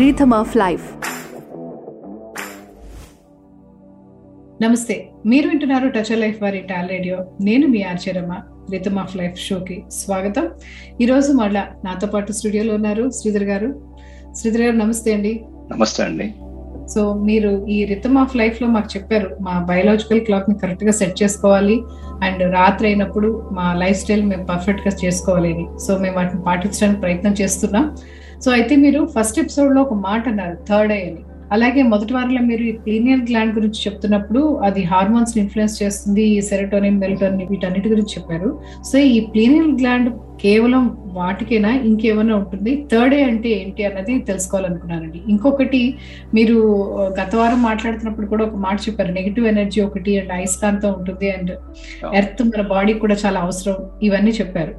rhythm of life. నమస్తే మీరు వింటున్నారు టచ్ లైఫ్ వారి టాల్ రేడియో నేను మీ ఆర్చరమ్మ రిథమ్ ఆఫ్ లైఫ్ షోకి స్వాగతం. ఈరోజు మళ్ళా నాతో పాటు స్టూడియోలో ఉన్నారు శ్రీధర్ గారు. శ్రీధర్ గారు నమస్తే అండి. నమస్తే అండి. సో మీరు ఈ రిథమ్ ఆఫ్ లైఫ్లో మాకు చెప్పారు మా బయోలాజికల్ క్లాక్ని కరెక్ట్గా సెట్ చేసుకోవాలి అండ్ రాత్రి అయినప్పుడు మా లైఫ్ స్టైల్ మేము పర్ఫెక్ట్గా చేసుకోవాలి సో మేము వాటిని పాటించడానికి ప్రయత్నం చేస్తున్నాం. సో అయితే మీరు ఫస్ట్ ఎపిసోడ్లో ఒక మాట అన్నారు థర్డ్ ఐ అని. అలాగే మొదటి వారంలో మీరు ఈ ప్లీనియర్ గ్లాండ్ గురించి చెప్తున్నప్పుడు అది హార్మోన్స్ ఇన్ఫ్లుయెన్స్ చేస్తుంది ఈ సెరటోనిన్ మెలటోనిన్ వీటన్నిటి గురించి చెప్పారు. సో ఈ ప్లీనియర్ గ్లాండ్ కేవలం వాటికైనా? ఇంకేమైనా ఉంటుంది? థర్డ్ ఏ అంటే ఏంటి అన్నది తెలుసుకోవాలనుకున్నానండి. ఇంకొకటి మీరు గత వారం మాట్లాడుతున్నప్పుడు కూడా ఒక మాట చెప్పారు. నెగిటివ్ ఎనర్జీ ఒకటి అండ్ అయస్కాంతం ఉంటుంది అండ్ ఎర్త్ మన బాడీ కూడా చాలా అవసరం. ఇవన్నీ చెప్పారు.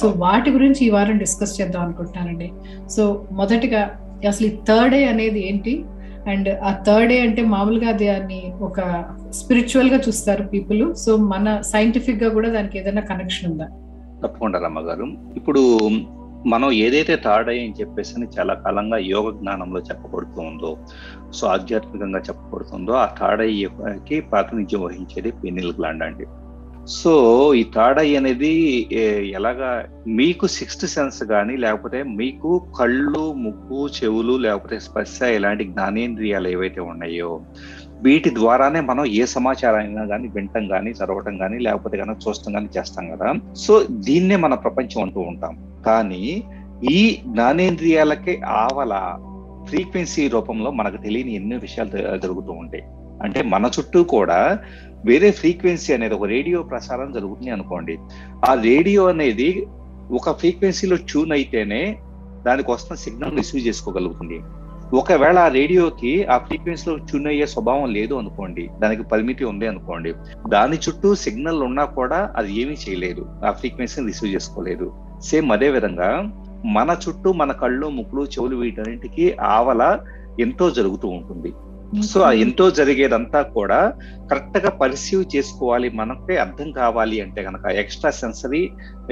సో వాటి గురించి ఈ వారం డిస్కస్ చేద్దాం అనుకుంటున్నానండి. సో మొదటిగా అసలు ఈ థర్డ్ ఏ అనేది ఏంటి? అండ్ ఆ థర్డ్ డే అంటే మామూలుగా దాన్ని ఒక స్పిరిచువల్గా చూస్తారు పీపుల్. సో మన సైంటిఫిక్గా కూడా దానికి ఏదైనా కనెక్షన్ ఉందా? తప్పకుండా రమ్మగారు ఇప్పుడు మనం ఏదైతే థర్డ్ ఐ అని చెప్పేసి చాలా కాలంగా యోగ జ్ఞానంలో చెప్పబడుతూ ఉందో సో ఆధ్యాత్మికంగా చెప్పబడుతుందో ఆ థర్డ్ ఐకి ప్రాతినిధ్యం వహించేది పెనిల్ గ్లాండ్ అండి. సో ఈ థర్డ్ ఐ అనేది ఎలాగా మీకు సిక్స్త్ సెన్స్ కానీ లేకపోతే మీకు కళ్ళు ముక్కు చెవులు లేకపోతే స్పర్శ ఇలాంటి జ్ఞానేంద్రియాలు ఏవైతే ఉన్నాయో వీటి ద్వారానే మనం ఏ సమాచారం అయినా కానీ వింటం కానీ చదవటం కానీ లేకపోతే కానీ చూస్తాం కానీ చేస్తాం కదా. సో దీన్నే మన ప్రపంచం అంటూ ఉంటాం. కానీ ఈ జ్ఞానేంద్రియాలకి ఆవల ఫ్రీక్వెన్సీ రూపంలో మనకు తెలియని ఎన్నో విషయాలు జరుగుతూ ఉంటాయి. అంటే మన చుట్టూ కూడా వేరే ఫ్రీక్వెన్సీ అనేది ఒక రేడియో ప్రసారం జరుగుతుంది అనుకోండి. ఆ రేడియో అనేది ఒక ఫ్రీక్వెన్సీలో ట్యూన్ అయితేనే దానికి వస్తున్న సిగ్నల్ రిసీవ్ చేసుకోగలుగుతుంది. ఒకవేళ ఆ రేడియోకి ఆ ఫ్రీక్వెన్సీలో ట్యూన్ అయ్యే స్వభావం లేదు అనుకోండి దానికి పరిమితి ఉంది అనుకోండి దాని చుట్టూ సిగ్నల్ ఉన్నా కూడా అది ఏమీ చేయలేదు. ఆ ఫ్రీక్వెన్సీని రిసీవ్ చేసుకోలేదు. సేమ్ అదే విధంగా మన చుట్టూ మన కళ్ళు ముక్కులు చెవులు వీటన్నింటికి ఆవల ఎంతో జరుగుతూ ఉంటుంది. సో ఎంతో జరిగేదంతా కూడా కరెక్ట్గా పర్సీవ్ చేసుకోవాలి మనకే అర్థం కావాలి అంటే గనక ఎక్స్ట్రా సెన్సరీ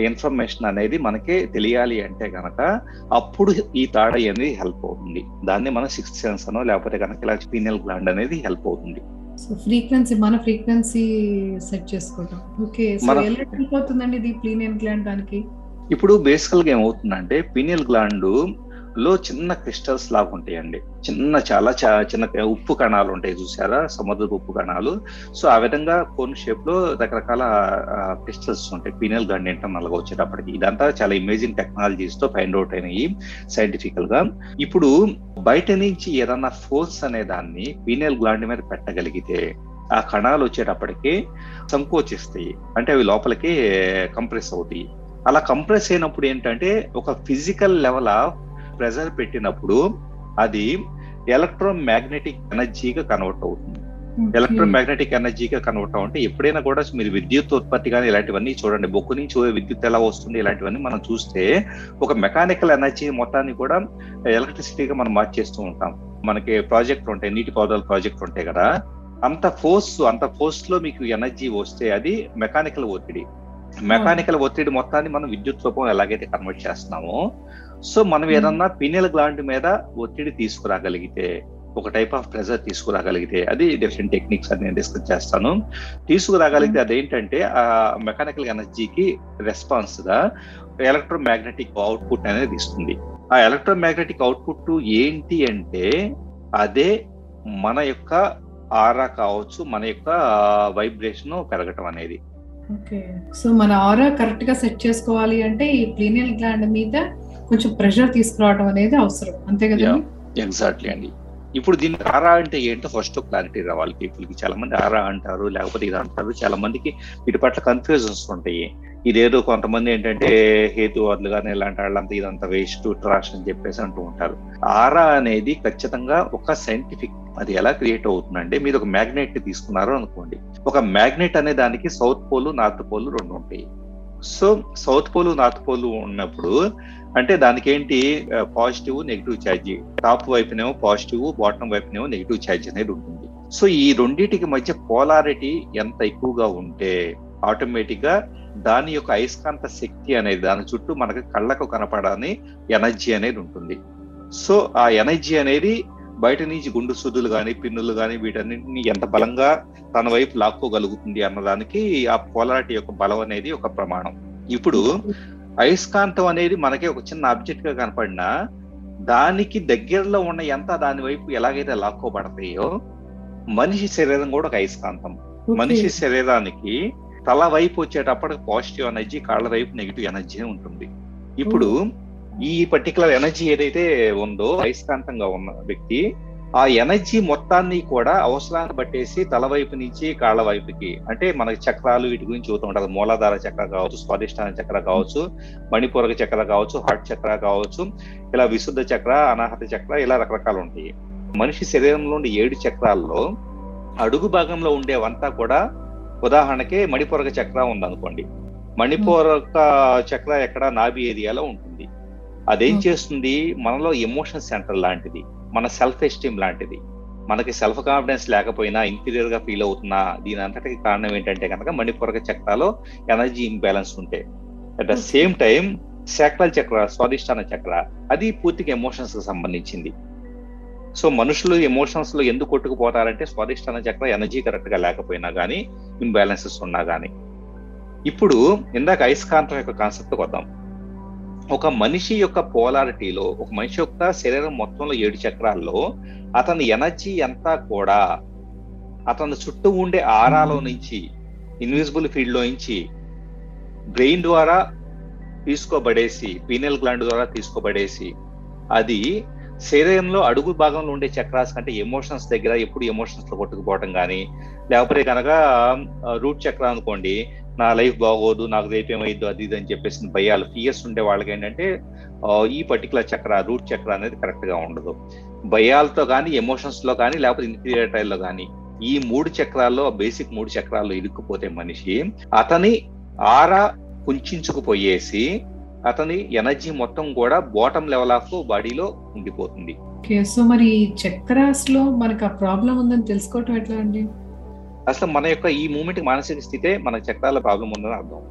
ఇన్ఫర్మేషన్ అనేది మనకే తెలియాలి అంటే గనక అప్పుడు ఈ తాడ అనేది హెల్ప్ అవుతుంది. దాన్ని మనం సిక్స్త్ సెన్స్ అనో లేకపోతే కనుక ఇలా పీనియల్ గ్లాండ్ అనేది హెల్ప్ అవుతుంది. సో ఫ్రీక్వెన్సీ మన ఫ్రీక్వెన్సీ సెట్ చేసుకోవడం ఓకే సో ఎలా హెల్ప్ అవుతుందండి ఇది ప్లీనియల్ గ్లాండ్ దానికి? ఇప్పుడు బేసికల్గా ఏమవుతుందంటే పీనియల్ గ్లాండ్ లో చిన్న క్రిస్టల్స్ లాగా ఉంటాయండి. చిన్న చాలా చిన్న ఉప్పు కణాలు ఉంటాయి చూసారా? సముద్రపు ఉప్పు కణాలు. సో ఆ విధంగా కోన్ షేప్లో రకరకాల క్రిస్టల్స్ ఉంటాయి. పీనల్ గండి ఇంటర్నల్ వచ్చేటప్పటికి. ఇదంతా చాలా ఇమేజింగ్ టెక్నాలజీస్తో ఫైండ్ అవుట్ అయినాయి సైంటిఫికల్గా ఇప్పుడు బయట నుంచి ఏదన్నా ఫోర్స్ అనే దాన్ని పీనల్ గ్లాండ్ మీద పెట్టగలిగితే ఆ కణాలు వచ్చేటప్పటికి సంకోచిస్తాయి. అంటే అవి లోపలికి కంప్రెస్ అవుతాయి. అలా కంప్రెస్ అయినప్పుడు ఏంటంటే ఒక ఫిజికల్ లెవెల్ ఆఫ్ ప్రెజర్ పెట్టినప్పుడు అది ఎలక్ట్రోమాగ్నెటిక్ ఎనర్జీగా కన్వర్ట్ అవుతుంది. ఎలక్ట్రోమాగ్నెటిక్ ఎనర్జీగా కన్వర్ట్ అంటే ఎప్పుడైనా కూడా మీరు విద్యుత్ ఉత్పత్తి కానీ ఇలాంటివన్నీ చూడండి. బొక్కు నుంచి విద్యుత్ ఎలా వస్తుంది ఇలాంటివన్నీ మనం చూస్తే ఒక మెకానికల్ ఎనర్జీ మొత్తాన్ని కూడా ఎలక్ట్రిసిటీగా మనం మార్చేస్తూ ఉంటాం. మనకి ప్రాజెక్ట్ ఉంటాయి. నీటి పారుదల ప్రాజెక్ట్ ఉంటాయి కదా. అంత ఫోర్స్ అంత ఫోర్స్లో మీకు ఎనర్జీ వస్తే అది మెకానికల్ ఒత్తిడి. మెకానికల్ ఒత్తిడి మొత్తాన్ని మనం విద్యుత్ రూపం ఎలాగైతే కన్వర్ట్ చేస్తున్నామో సో మనం ఏదన్నా పినియల్ గ్లాండ్ మీద ఒత్తిడి తీసుకురాగలిగితే ఒక టైప్ ఆఫ్ ప్రెజర్ తీసుకురాగలిగితే అది డిఫరెంట్ టెక్నిక్స్ అని నేను డిస్కస్ చేస్తాను. తీసుకురాగలిగితే అదేంటంటే ఆ మెకానికల్ ఎనర్జీకి రెస్పాన్స్గా ఎలక్ట్రోమాగ్నెటిక్ అవుట్పుట్ అనేది ఇస్తుంది. ఆ ఎలక్ట్రోమాగ్నెటిక్ అవుట్పుట్ ఏంటి అంటే అదే మన యొక్క ఆరా కావచ్చు మన యొక్క వైబ్రేషన్ పెరగటం అనేది. ఓకే. సో మన ఆరా కరెక్ట్గా సెట్ చేసుకోవాలి అంటే ఈ ప్లీనియల్ గ్లాండ్ మీద కొంచెం ప్రెషర్ తీసుకురావడం అనేది అవసరం. అంతే కదా ఎగ్జాక్ట్లీ అండి. ఇప్పుడు దీన్ని ఆరా అంటే ఏంటో ఫస్ట్ క్లారిటీ రావాలి పీపుల్కి చాలా మంది ఆరా అంటారు లేకపోతే ఇది అంటారు. చాలా మందికి వీటి పట్ల కన్ఫ్యూజన్స్ ఉంటాయి. ఇదేదో కొంతమంది ఏంటంటే హేతువాదులు కానీ ఇలాంటి వాళ్ళంతా ఇదంతా వేస్ట్ ట్రాష్ అని చెప్పేసి అంటూ ఉంటారు. ఆరా అనేది ఖచ్చితంగా ఒక సైంటిఫిక్ అది ఎలా క్రియేట్ అవుతుందంటే మీరు ఒక మ్యాగ్నెట్ తీసుకున్నారు అనుకోండి. ఒక మ్యాగ్నెట్ అనే దానికి సౌత్ పోల్ నార్త్ పోల్ రెండు ఉంటాయి. So south pole north pole ఉన్నప్పుడు అంటే దానికి ఏంటి పాజిటివ్ నెగిటివ్ ఛార్జ్ టాప్ వైపునేమో పాజిటివ్ బాటమ్ వైపునేమో నెగిటివ్ ఛార్జ్ అనేది ఉంటుంది. సో ఈ రెండింటికి మధ్య పోలారిటీ ఎంత ఎక్కువగా ఉంటే ఆటోమేటిక్గా దాని యొక్క అయస్కాంత శక్తి అనేది దాని చుట్టూ మనకు కళ్ళకు కనపడని ఎనర్జీ అనేది ఉంటుంది. సో ఆ ఎనర్జీ అనేది బయట నుంచి గుండు సుదులు కానీ పిన్నులు కానీ వీటన్నిటిని ఎంత బలంగా తన వైపు లాక్కోగలుగుతుంది అన్నదానికి ఆ పోలారిటీ యొక్క బలం అనేది ఒక ప్రమాణం. ఇప్పుడు అయస్కాంతం అనేది మనకి ఒక చిన్న ఆబ్జెక్ట్గా కనపడినా దానికి దగ్గరలో ఉన్న ఎంత దాని వైపు ఎలాగైతే లాక్కోబడతాయో మనిషి శరీరం కూడా ఒక అయస్కాంతం. మనిషి శరీరానికి తల వైపు వచ్చేటప్పటికి పాజిటివ్ ఎనర్జీ కాళ్ళ వైపు నెగిటివ్ ఎనర్జీ ఉంటుంది. ఇప్పుడు ఈ పర్టికులర్ ఎనర్జీ ఏదైతే ఉందో అయస్కాంతంగా ఉన్న వ్యక్తి ఆ ఎనర్జీ మొత్తాన్ని కూడా అవసరాన్ని బట్టేసి తల వైపు నుంచి కాళ్ళ వైపుకి అంటే మనకి చక్రాలు వీటి గురించి చూస్తూ ఉంటారు మూలాధార చక్ర కావచ్చు స్వాదిష్టాన చక్ర కావచ్చు మణిపూరక చక్ర కావచ్చు హార్ట్ చక్ర కావచ్చు ఇలా విశుద్ధ చక్ర అనాహత చక్ర ఇలా రకరకాలు ఉంటాయి. మనిషి శరీరంలో ఉండే ఏడు చక్రాల్లో అడుగు భాగంలో ఉండేవంతా కూడా ఉదాహరణకి మణిపూరక చక్ర ఉందనుకోండి. మణిపూరక చక్ర ఎక్కడ నాభి ఏరియాలో ఉంటుంది. అదేం చేస్తుంది? మనలో ఎమోషన్ సెంటర్ లాంటిది. మన సెల్ఫ్ ఎస్టీమ్ లాంటిది. మనకి సెల్ఫ్ కాన్ఫిడెన్స్ లేకపోయినా ఇన్ఫీరియర్గా ఫీల్ అవుతున్నా దీని అంతటికి కారణం ఏంటంటే కనుక మణిపూరక చక్రాలో ఎనర్జీ ఇంబ్యాలెన్స్ ఉంటే. At the same time sacral chakra Swadhisthana chakra అది పూర్తిగా ఎమోషన్స్కి సంబంధించింది. సో మనుషులు ఎమోషన్స్లో ఎందుకు కొట్టుకుపోతారంటే స్వాదిష్టాన చక్ర ఎనర్జీ కరెక్ట్గా లేకపోయినా కానీ ఇంబ్యాలెన్సెస్ ఉన్నా కానీ ఇప్పుడు ఇందాక అయస్కాంతం యొక్క కాన్సెప్ట్ వద్దాం ఒక మనిషి యొక్క పోలారిటీలో ఒక మనిషి యొక్క శరీరం మొత్తంలో ఏడు చక్రాల్లో అతని ఎనర్జీ అంతా కూడా అతని చుట్టూ ఉండే ఆరాలో నుంచి ఇన్విజిబుల్ ఫీల్డ్లో నుంచి బ్రెయిన్ ద్వారా తీసుకోబడేసి పీనల్ గ్లాండ్ ద్వారా తీసుకోబడేసి అది శరీరంలో అడుగు భాగంలో ఉండే చక్రాస్ కంటే ఎమోషన్స్ దగ్గర ఎప్పుడు ఎమోషన్స్లో కొట్టుకుపోవటం కానీ లేకపోతే కనుక రూట్ చక్ర అనుకోండి నా లైఫ్ బాగోదు నాకు రేపేమైద్దు అది ఇది అని చెప్పేసి భయాలు ఫియర్స్ ఉండే వాళ్ళకి ఏంటంటే ఈ పర్టికులర్ చక్ర రూట్ చక్ర అనేది కరెక్ట్గా ఉండదు. భయాలతో కానీ ఎమోషన్స్లో కానీ లేకపోతే ఇన్ఫీరియటైల్లో కానీ ఈ మూడు చక్రాల్లో బేసిక్ మూడు చక్రాల్లో ఇరుక్కుపోతే మనిషి అతని ఆరా కుంచుకుపోయేసి అతని ఎనర్జీ మొత్తం కూడా బాటమ్ లెవెల్ ఆఫ్ బాడీలో ఉండిపోతుంది. సో మరి చక్రాస్లో మనకు ఆ ప్రాబ్లం ఉందని తెలుసుకోవటం ఎట్లా అండి? అసలు మన యొక్క ఈ మూమెంట్ మానసిక స్థితే మన చక్రాల ప్రాబ్లం ఉందని అర్థం.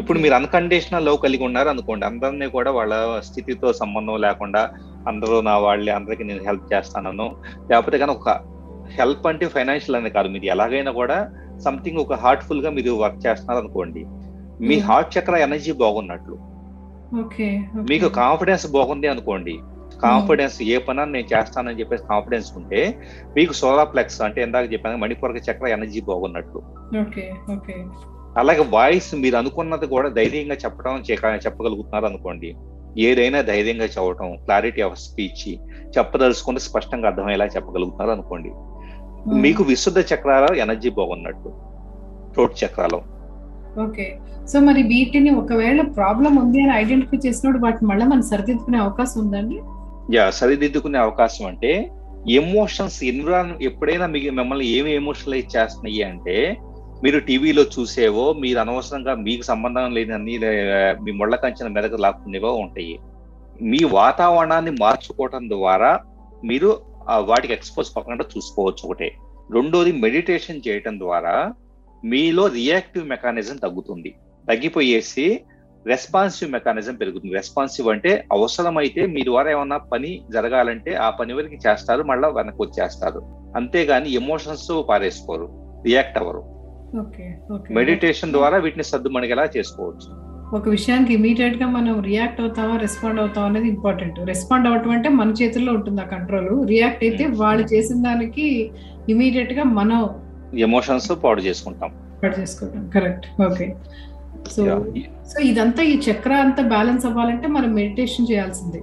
ఇప్పుడు మీరు అన్కండిషనల్ లవ్ కలిగి ఉన్నారు అనుకోండి అందరినీ కూడా వాళ్ళ స్థితితో సంబంధం లేకుండా అందరూ నా వాళ్ళే అందరికి నేను హెల్ప్ చేస్తానను. లేకపోతే కానీ ఒక హెల్ప్ అంటే ఫైనాన్షియల్ అనేది కాదు. మీరు ఎలాగైనా కూడా సంథింగ్ ఒక హార్ట్ఫుల్గా మీరు వర్క్ చేస్తున్నారు అనుకోండి మీ హార్ట్ చక్ర ఎనర్జీ బాగున్నట్లు. మీకు కాన్ఫిడెన్స్ బాగుంది అనుకోండి కాన్ఫిడెన్స్ ఏ పని నేను చేస్తానని చెప్పేసి కాన్ఫిడెన్స్ ఉంటే మీకు సోలార్ ప్లెక్స్ అంటే ఇందాక చెప్పాను మణిపూరక చక్ర ఎనర్జీ బాగున్నట్లు. అలాగే వాయిస్ మీరు అనుకున్నది కూడా ధైర్యంగా చెప్పడం చెప్పగలుగుతున్నారు అనుకోండి. ఏదైనా ధైర్యంగా చెప్పడం క్లారిటీ ఆఫ్ స్పీచ్ చెప్పదలుచుకుంటే స్పష్టంగా అర్థమయ్యేలా చెప్పగలుగుతున్నారు అనుకోండి. మీకు విశుద్ధ చక్రాల ఎనర్జీ బాగున్నట్టు థ్రోట్ చక్రాలో. ఓకే. సో మరి వీటిని ఒకవేళ ప్రాబ్లం ఉంది అని ఐడెంటిఫై చేసినప్పుడు వాటిని మళ్ళీ మనం సరిదిద్దుకునే అవకాశం ఉందండి? యా సరిదిద్దుకునే అవకాశం అంటే ఎమోషన్స్ ఎన్విరాన్ ఎప్పుడైనా మీకు మిమ్మల్ని ఏమి ఎమోషనలైజ్ చేస్తున్నాయి అంటే మీరు టీవీలో చూసేవో మీరు అనవసరంగా మీకు సంబంధం లేని అన్ని మీ ముళ్ళ కంచిన మెదకు లాక్కునేవో ఉంటాయి. మీ వాతావరణాన్ని మార్చుకోవటం ద్వారా మీరు వాటికి ఎక్స్పోజ్ కాకుండా చూసుకోవచ్చు ఒకటే. రెండోది మెడిటేషన్ చేయటం ద్వారా మీలో రియాక్టివ్ మెకానిజం తగ్గుతుంది. తగ్గిపోయేసి రెస్పాన్సివ్ మెకానిజం పెరుగుతుంది. రెస్పాన్సివ్ అంటే అవసరమైతే మీ ద్వారా ఏమన్నా పని జరగాలంటే ఆ పని వరకు చేస్తారు మళ్ళీ వెనక్కి వచ్చేస్తారు. అంతేగాని ఎమోషన్స్ పారేసుకోరు రియాక్ట్ అవ్వరు. మెడిటేషన్ ద్వారా వీటిని సర్దుమణిగేలా చేసుకోవచ్చు. ఒక విషయానికి ఇమీడియట్గా మనం రియాక్ట్ అవుతామా రెస్పాండ్ అవుతాం అనేది ఇంపార్టెంట్. రెస్పాండ్ అవటం అంటే మన చేతుల్లో ఉంటుంది ఆ కంట్రోల్. రియాక్ట్ అయితే వాళ్ళు చేసిన దానికి ఇమీడియట్గా మనం ఎమోషన్స్ పాడు చేసుకుంటాం. పాడు చేసుకుంటాం. Correct okay. సో సో ఇదంతా ఈ చక్ర అంతా బ్యాలెన్స్ అవ్వాలంటే మనం మెడిటేషన్ చేయాల్సిందే.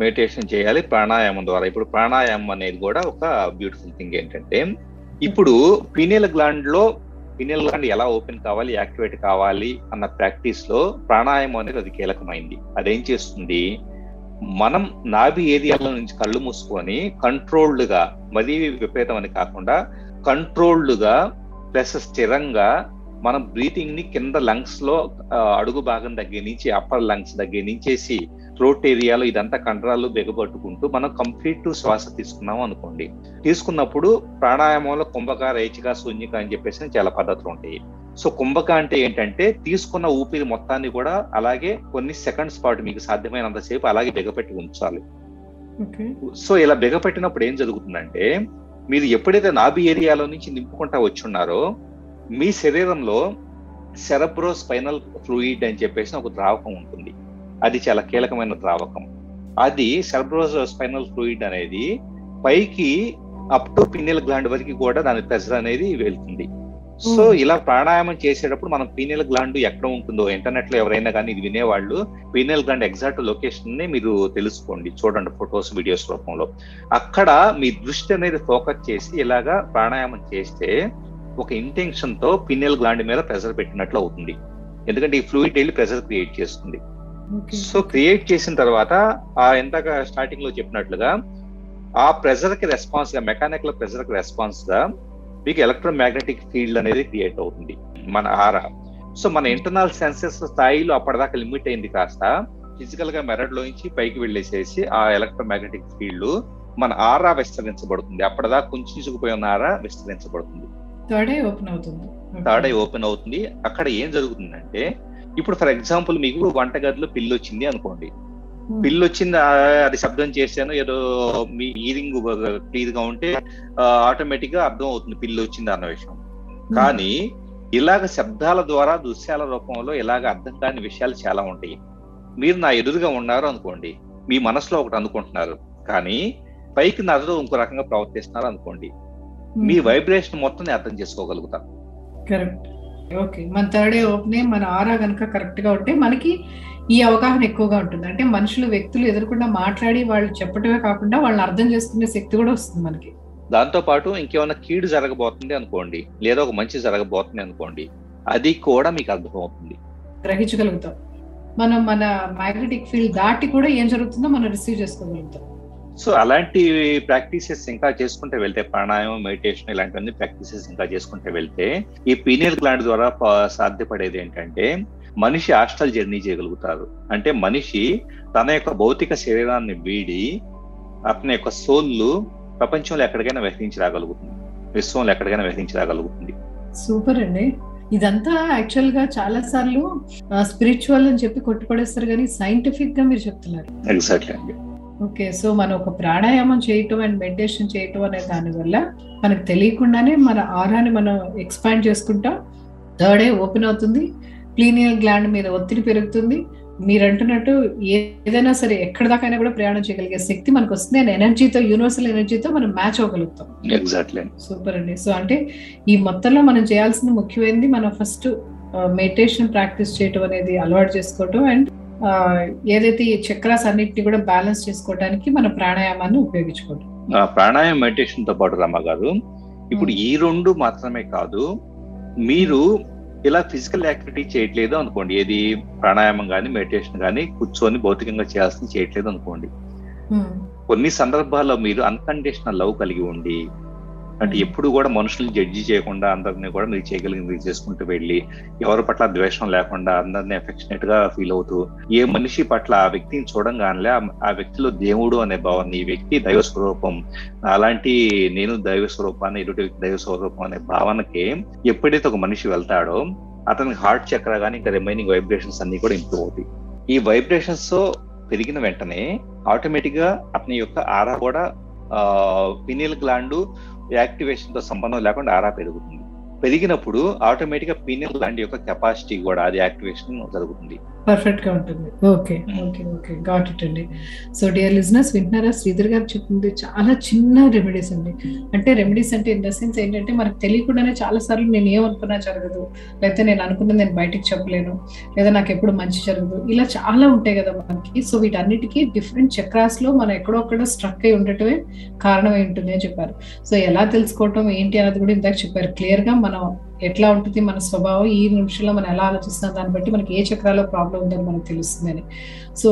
మెడిటేషన్ చేయాలి ప్రాణాయామం ద్వారా. ఇప్పుడు ప్రాణాయామం అనేది కూడా ఒక బ్యూటిఫుల్ థింగ్ ఏంటంటే ఇప్పుడు పీనియల్ గ్లాండ్లో పీనియల్ గ్లాండ్ ఎలా ఓపెన్ కావాలి యాక్టివేట్ కావాలి అన్న ప్రాక్టీస్లో ప్రాణాయామం అనేది అది కీలకమైంది. అదేం చేస్తుంది? మనం నాభి ఏరియాల నుంచి కళ్ళు మూసుకొని కంట్రోల్డ్గా మరీ విపరీతం అని కాకుండా కంట్రోల్డ్గా ప్లస్ స్థిరంగా మనం బ్రీతింగ్ని కింద లంగ్స్లో అడుగు భాగం దగ్గర నుంచి అప్పర్ లంగ్స్ దగ్గర నుంచేసి థ్రోట్ ఏరియాలో ఇదంతా కండరాలు బిగబట్టుకుంటూ మనం కంప్లీట్ శ్వాస తీసుకున్నాం అనుకోండి. తీసుకున్నప్పుడు ప్రాణాయామంలో కుంభక రేచిక శూన్యక అని చెప్పేసి చాలా పద్ధతులు ఉంటాయి. సో కుంభక అంటే ఏంటంటే తీసుకున్న ఊపిరి మొత్తాన్ని కూడా అలాగే కొన్ని సెకండ్స్ పాటు మీకు సాధ్యమైనంతసేపు అలాగే బిగపెట్టి ఉంచాలి. సో ఇలా బిగపెట్టినప్పుడు ఏం జరుగుతుందంటే మీరు ఎప్పుడైతే నాభి ఏరియాలో నుంచి నింపుకుంటా వచ్చున్నారో మీ శరీరంలో సెరబ్రో స్పైనల్ ఫ్లూయిడ్ అని చెప్పేసి ఒక ద్రావకం ఉంటుంది. అది చాలా కీలకమైన ద్రావకం. అది సెరబ్రో స్పైనల్ ఫ్లూయిడ్ అనేది పైకి అప్ టు పిన్నెల్ గ్లాండ్ వరకు కూడా దాని ప్రెషర్ అనేది వెళ్తుంది. సో ఇలా ప్రాణాయామం చేసేటప్పుడు మనం పీనియల్ గ్లాండ్ ఎక్కడ ఉంటుందో ఇంటర్నెట్లో ఎవరైనా కానీ ఇది వినేవాళ్ళు పీనియల్ గ్లాండ్ ఎగ్జాక్ట్ లొకేషన్ని మీరు తెలుసుకోండి చూడండి ఫొటోస్ వీడియోస్ రూపంలో. అక్కడ మీ దృష్టి అనేది ఫోకస్ చేసి ఇలాగా ప్రాణాయామం చేస్తే ఒక ఇంటెన్షన్తో పినియల్ గ్లాండ్ మీద ప్రెషర్ పెట్టినట్లు అవుతుంది. ఎందుకంటే ఈ ఫ్లూయిడ్ వెళ్ళి ప్రెషర్ క్రియేట్ చేస్తుంది. సో క్రియేట్ చేసిన తర్వాత ఆ ఇందాక స్టార్టింగ్లో చెప్పినట్లుగా ఆ ప్రెషర్కి రెస్పాన్స్గా మెకానికల్ ప్రెషర్కి రెస్పాన్స్గా మీకు ఎలక్ట్రోమాగ్నెటిక్ ఫీల్డ్ అనేది క్రియేట్ అవుతుంది. మన ఆరా. సో మన ఇంటర్నల్ సెన్సెస్ స్థాయిలో అప్పటిదాకా లిమిట్ అయింది కాస్త ఫిజికల్గా మెరడ్ లోంచి పైకి వెళ్ళేసేసి ఆ ఎలక్ట్రోమాగ్నెటిక్ ఫీల్డ్ మన ఆరా విస్తరించబడుతుంది. అప్పటిదాకా కుంచుకుపోయి ఉన్న ఆరా విస్తరించబడుతుంది. థర్డ్ ఐ ఓపెన్ అవుతుంది. థర్డ్ ఐ ఓపెన్ అవుతుంది. అక్కడ ఏం జరుగుతుందంటే ఇప్పుడు ఫర్ ఎగ్జాంపుల్ మీకు వంటగదిలో పిల్లి వచ్చింది అనుకోండి. పిల్లి వచ్చింది అది శబ్దం చేశాను ఏదో మీ ఈరింగ్ క్లియర్గా ఉంటే ఆటోమేటిక్గా అర్థం అవుతుంది పిల్లి వచ్చింది అన్న విషయం. కానీ ఇలాగ శబ్దాల ద్వారా దృశ్యాల రూపంలో ఇలాగ అర్థం కాని విషయాలు చాలా ఉంటాయి. మీరు నా ఎదురుగా ఉన్నారు అనుకోండి మీ మనసులో ఒకటి అనుకుంటున్నారు. కానీ పైకి నజరు ఇంకో రకంగా ప్రవర్తిస్తున్నారు అనుకోండి మీ వైబ్రేషన్ మొత్తం అర్థం చేసుకోగలుగుతా. కరెక్ట్ ఓకే మన థర్డ్ ఏ ఓపెన్ మన ఆరా కనుక కరెక్ట్గా ఉంటే మనకి ఈ అవగాహన ఎక్కువగా ఉంటుంది. అంటే మనుషులు వ్యక్తులు ఎదురకుండా మాట్లాడి వాళ్ళు చెప్పటమే కాకుండా వాళ్ళని అర్థం చేసుకునే శక్తి కూడా వస్తుంది మనకి. దాంతో పాటు ఇంకేమైనా కీడు జరగబోతుంది అనుకోండి లేదా ఒక మంచి జరగబోతుంది అనుకోండి అది కూడా మీకు అర్థమవుతుంది. గ్రహించగలుగుతాం. మనం మన మ్యాగ్నెటిక్ ఫీల్డ్ దాటి కూడా ఏం జరుగుతుందో మనం రిసీవ్ చేసుకోగలుగుతాం. సో అలాంటి ప్రాక్టీసెస్ ఇంకా చేసుకుంటే వెళ్తే ప్రాణాయామం మెడిటేషన్ ఇలాంటివన్నీ ప్రాక్టీసెస్ ఇంకా చేసుకుంటే వెళ్తే ఈ పీనియల్ గ్లాండ్ ద్వారా సాధ్యపడేది ఏంటంటే మనిషి హాస్టల్ జర్నీ చేయగలుగుతారు. అంటే మనిషి తన యొక్క భౌతిక శరీరాన్ని వీడి అతని యొక్క సోల్లు ప్రపంచంలో ఎక్కడికైనా విహరించి రాగలుగుతుంది విశ్వంలో ఎక్కడికైనా విహరించి రాగలుగుతుంది సూపర్ అండి. ఇదంతా యాక్చువల్గా చాలా సార్లు స్పిరిచువల్ అని చెప్పి కొట్టుపడేస్తారు కానీ సైంటిఫిక్గా మీరు చెప్తున్నారు. ఎగ్జాక్ట్లీ అండి. ఓకే సో మనం ఒక ప్రాణాయామం చేయటం అండ్ మెడిటేషన్ చేయటం అనే దాని వల్ల మనకు తెలియకుండానే మన ఆరాని మనం ఎక్స్పాండ్ చేసుకుంటాం. థర్డ్ ఏ ఓపెన్ అవుతుంది. ప్లీనియల్ గ్లాండ్ మీద ఒత్తిడి పెరుగుతుంది. మీరు అంటున్నట్టు ఏదైనా సరే ఎక్కడి దాకైనా కూడా ప్రయాణం చేయగలిగే శక్తి మనకు వస్తుంది. అండ్ ఎనర్జీతో యూనివర్సల్ ఎనర్జీతో మనం మ్యాచ్ అవ్వగలుగుతాం. ఎగ్జాక్ట్లీ సూపర్ అండి. సో అంటే ఈ మొత్తంలో మనం చేయాల్సిన ముఖ్యమైనది మనం ఫస్ట్ మెడిటేషన్ ప్రాక్టీస్ చేయటం అనేది అలవాటు చేసుకోవటం. అండ్ ఏదైతే ఈ చక్రాస్ అన్నిటిని కూడా బ్యాలెన్స్ చేసుకోవడానికి మన ప్రాణాయామాన్ని ఉపయోగించుకోవటం. ప్రాణాయామ మెడిటేషన్తో పాటు రమ్మ గారు ఇప్పుడు ఈ రెండు మాత్రమే కాదు మీరు ఇలా ఫిజికల్ యాక్టివిటీ చేయట్లేదు అనుకోండి ఏది ప్రాణాయామం కానీ మెడిటేషన్ కానీ కూర్చొని భౌతికంగా చేయాల్సింది చేయట్లేదు అనుకోండి. కొన్ని సందర్భాల్లో మీరు అన్కండిషనల్ లవ్ కలిగి ఉండి అంటే ఎప్పుడు కూడా మనుషుల్ని జడ్జి చేయకుండా అందరినీ కూడా మీరు చేయగలిగింది చేసుకుంటూ వెళ్ళి ఎవరి పట్ల ద్వేషం లేకుండా అందరినీ అఫెక్షనేట్గా ఫీల్ అవుతూ ఏ మనిషి పట్ల ఆ వ్యక్తిని చూడంగానే ఆ వ్యక్తిలో దేవుడు అనే భావన ఈ వ్యక్తి దైవ స్వరూపం అలాంటి నేను దైవ స్వరూపాన్ని వ్యక్తి దైవ స్వరూపం అనే భావనకి ఎప్పుడైతే ఒక మనిషి వెళ్తాడో అతనికి హార్ట్ చక్ర కానీ ఇంకా రిమైనింగ్ వైబ్రేషన్స్ అన్ని కూడా ఇంప్రూవ్ అవుతాయి. ఈ వైబ్రేషన్స్ పెరిగిన వెంటనే ఆటోమేటిక్గా అతని యొక్క ఆరా కూడా పినియల్ గ్లాండ్ యాక్టివేషన్తో సంబంధం లేకుండా ఆరా పెరుగుతుంది పెరిగినప్పుడు ఆటోమేటిక్గా పీనియల్ గ్లాండ్ యొక్క కెపాసిటీ కూడా అది యాక్టివేషన్ జరుగుతుంది. పర్ఫెక్ట్గా ఉంటుంది. Okay okay okay got it అండి. సో డియర్ లిజినెస్ వింటున్నారా? శ్రీధర్ గారు చెప్పింది చాలా చిన్న రెమెడీస్ అండి. అంటే రెమెడీస్ అంటే ఇన్ ద సెన్స్ ఏంటంటే మనకు తెలియకుండానే చాలా సార్లు నేను ఏమనుకున్నా జరగదు. లేకపోతే నేను అనుకున్నది నేను బయటికి చెప్పలేను. లేదా నాకు ఎప్పుడు మంచి జరగదు. ఇలా చాలా ఉంటాయి కదా మనకి. సో వీటన్నిటికీ డిఫరెంట్ చక్రాస్లో మనం ఎక్కడొక్కడ స్ట్రక్ అయి ఉండటమే కారణమై ఉంటుంది అని చెప్పారు. సో ఎలా తెలుసుకోవటం ఏంటి అన్నది కూడా ఇందాక చెప్పారు. క్లియర్గా మనం ఎట్లా ఉంటుంది మన స్వభావం ఈ నిమిషంలో మనం ఎలా ఆలోచిస్తున్నాం దాన్ని బట్టి మనకి ఏ చక్రాలో ప్రాబ్లం ఉందని మనకు తెలుస్తుందని. సో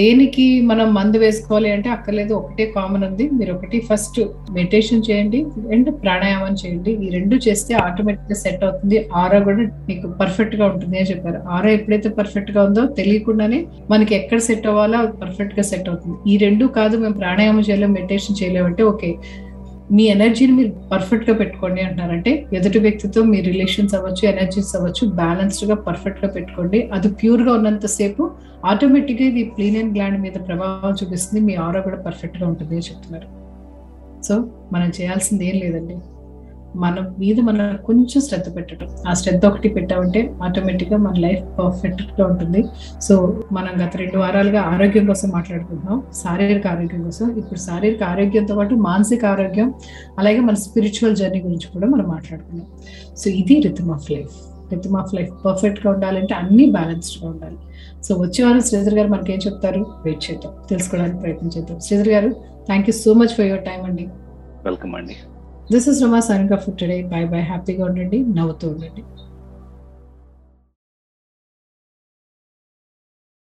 దేనికి మనం మందు వేసుకోవాలి అంటే అక్కర్లేదు ఒకటే కామన్ ఉంది. మీరు ఒకటి ఫస్ట్ మెడిటేషన్ చేయండి అండ్ ప్రాణాయామం చేయండి. ఈ రెండు చేస్తే ఆటోమేటిక్గా సెట్ అవుతుంది. ఆరా కూడా మీకు పర్ఫెక్ట్గా ఉంటుంది అని చెప్పారు. ఆరా ఎప్పుడైతే పర్ఫెక్ట్గా ఉందో తెలియకుండానే మనకి ఎక్కడ సెట్ అవ్వాలో పర్ఫెక్ట్గా సెట్ అవుతుంది. ఈ రెండు కాదు మేము ప్రాణాయామం చేయలేము మెడిటేషన్ చేయలేమంటే ఓకే. మీ ఎనర్జీని మీరు పర్ఫెక్ట్గా పెట్టుకోండి అంటున్నారంటే ఎదుటి వ్యక్తితో మీ రిలేషన్స్ అవ్వచ్చు ఎనర్జీస్ అవ్వచ్చు బ్యాలెన్స్డ్గా పర్ఫెక్ట్గా పెట్టుకోండి. అది ప్యూర్గా ఉన్నంతసేపు ఆటోమేటిక్గా ఇది ప్లీనియన్ గ్లాండ్ మీద ప్రభావం చూపిస్తుంది మీ ఆరో కూడా పర్ఫెక్ట్గా ఉంటుంది అని చెప్తున్నారు. సో మనం చేయాల్సింది ఏం లేదండి. మన మీద మనం కొంచెం శ్రద్ధ పెట్టడం ఆ శ్రద్ధ ఒకటి పెట్టామంటే ఆటోమేటిక్గా మన లైఫ్ పర్ఫెక్ట్గా ఉంటుంది. సో మనం గత రెండు వారాలుగా ఆరోగ్యం కోసం మాట్లాడుకుంటున్నాం. శారీరక ఆరోగ్యం కోసం. ఇప్పుడు శారీరక ఆరోగ్యంతో పాటు మానసిక ఆరోగ్యం అలాగే మన స్పిరిచువల్ జర్నీ గురించి కూడా మనం మాట్లాడుకున్నాం సో ఇది rhythm of life rhythm of life పర్ఫెక్ట్గా ఉండాలంటే అన్ని బ్యాలెన్స్డ్గా ఉండాలి. సో వచ్చే వారం శ్రీధర్ గారు మనకి ఏం చెప్తారు? వెయిట్ చేద్దాం. తెలుసుకోవడానికి ప్రయత్నం చేద్దాం. శ్రీధర్ గారు thank you so much for your time అండి. వెల్కమ్ అండి. This is Rama signing off today bye bye హ్యాపీగా ఉండండి నవ్వుతూ ఉండండి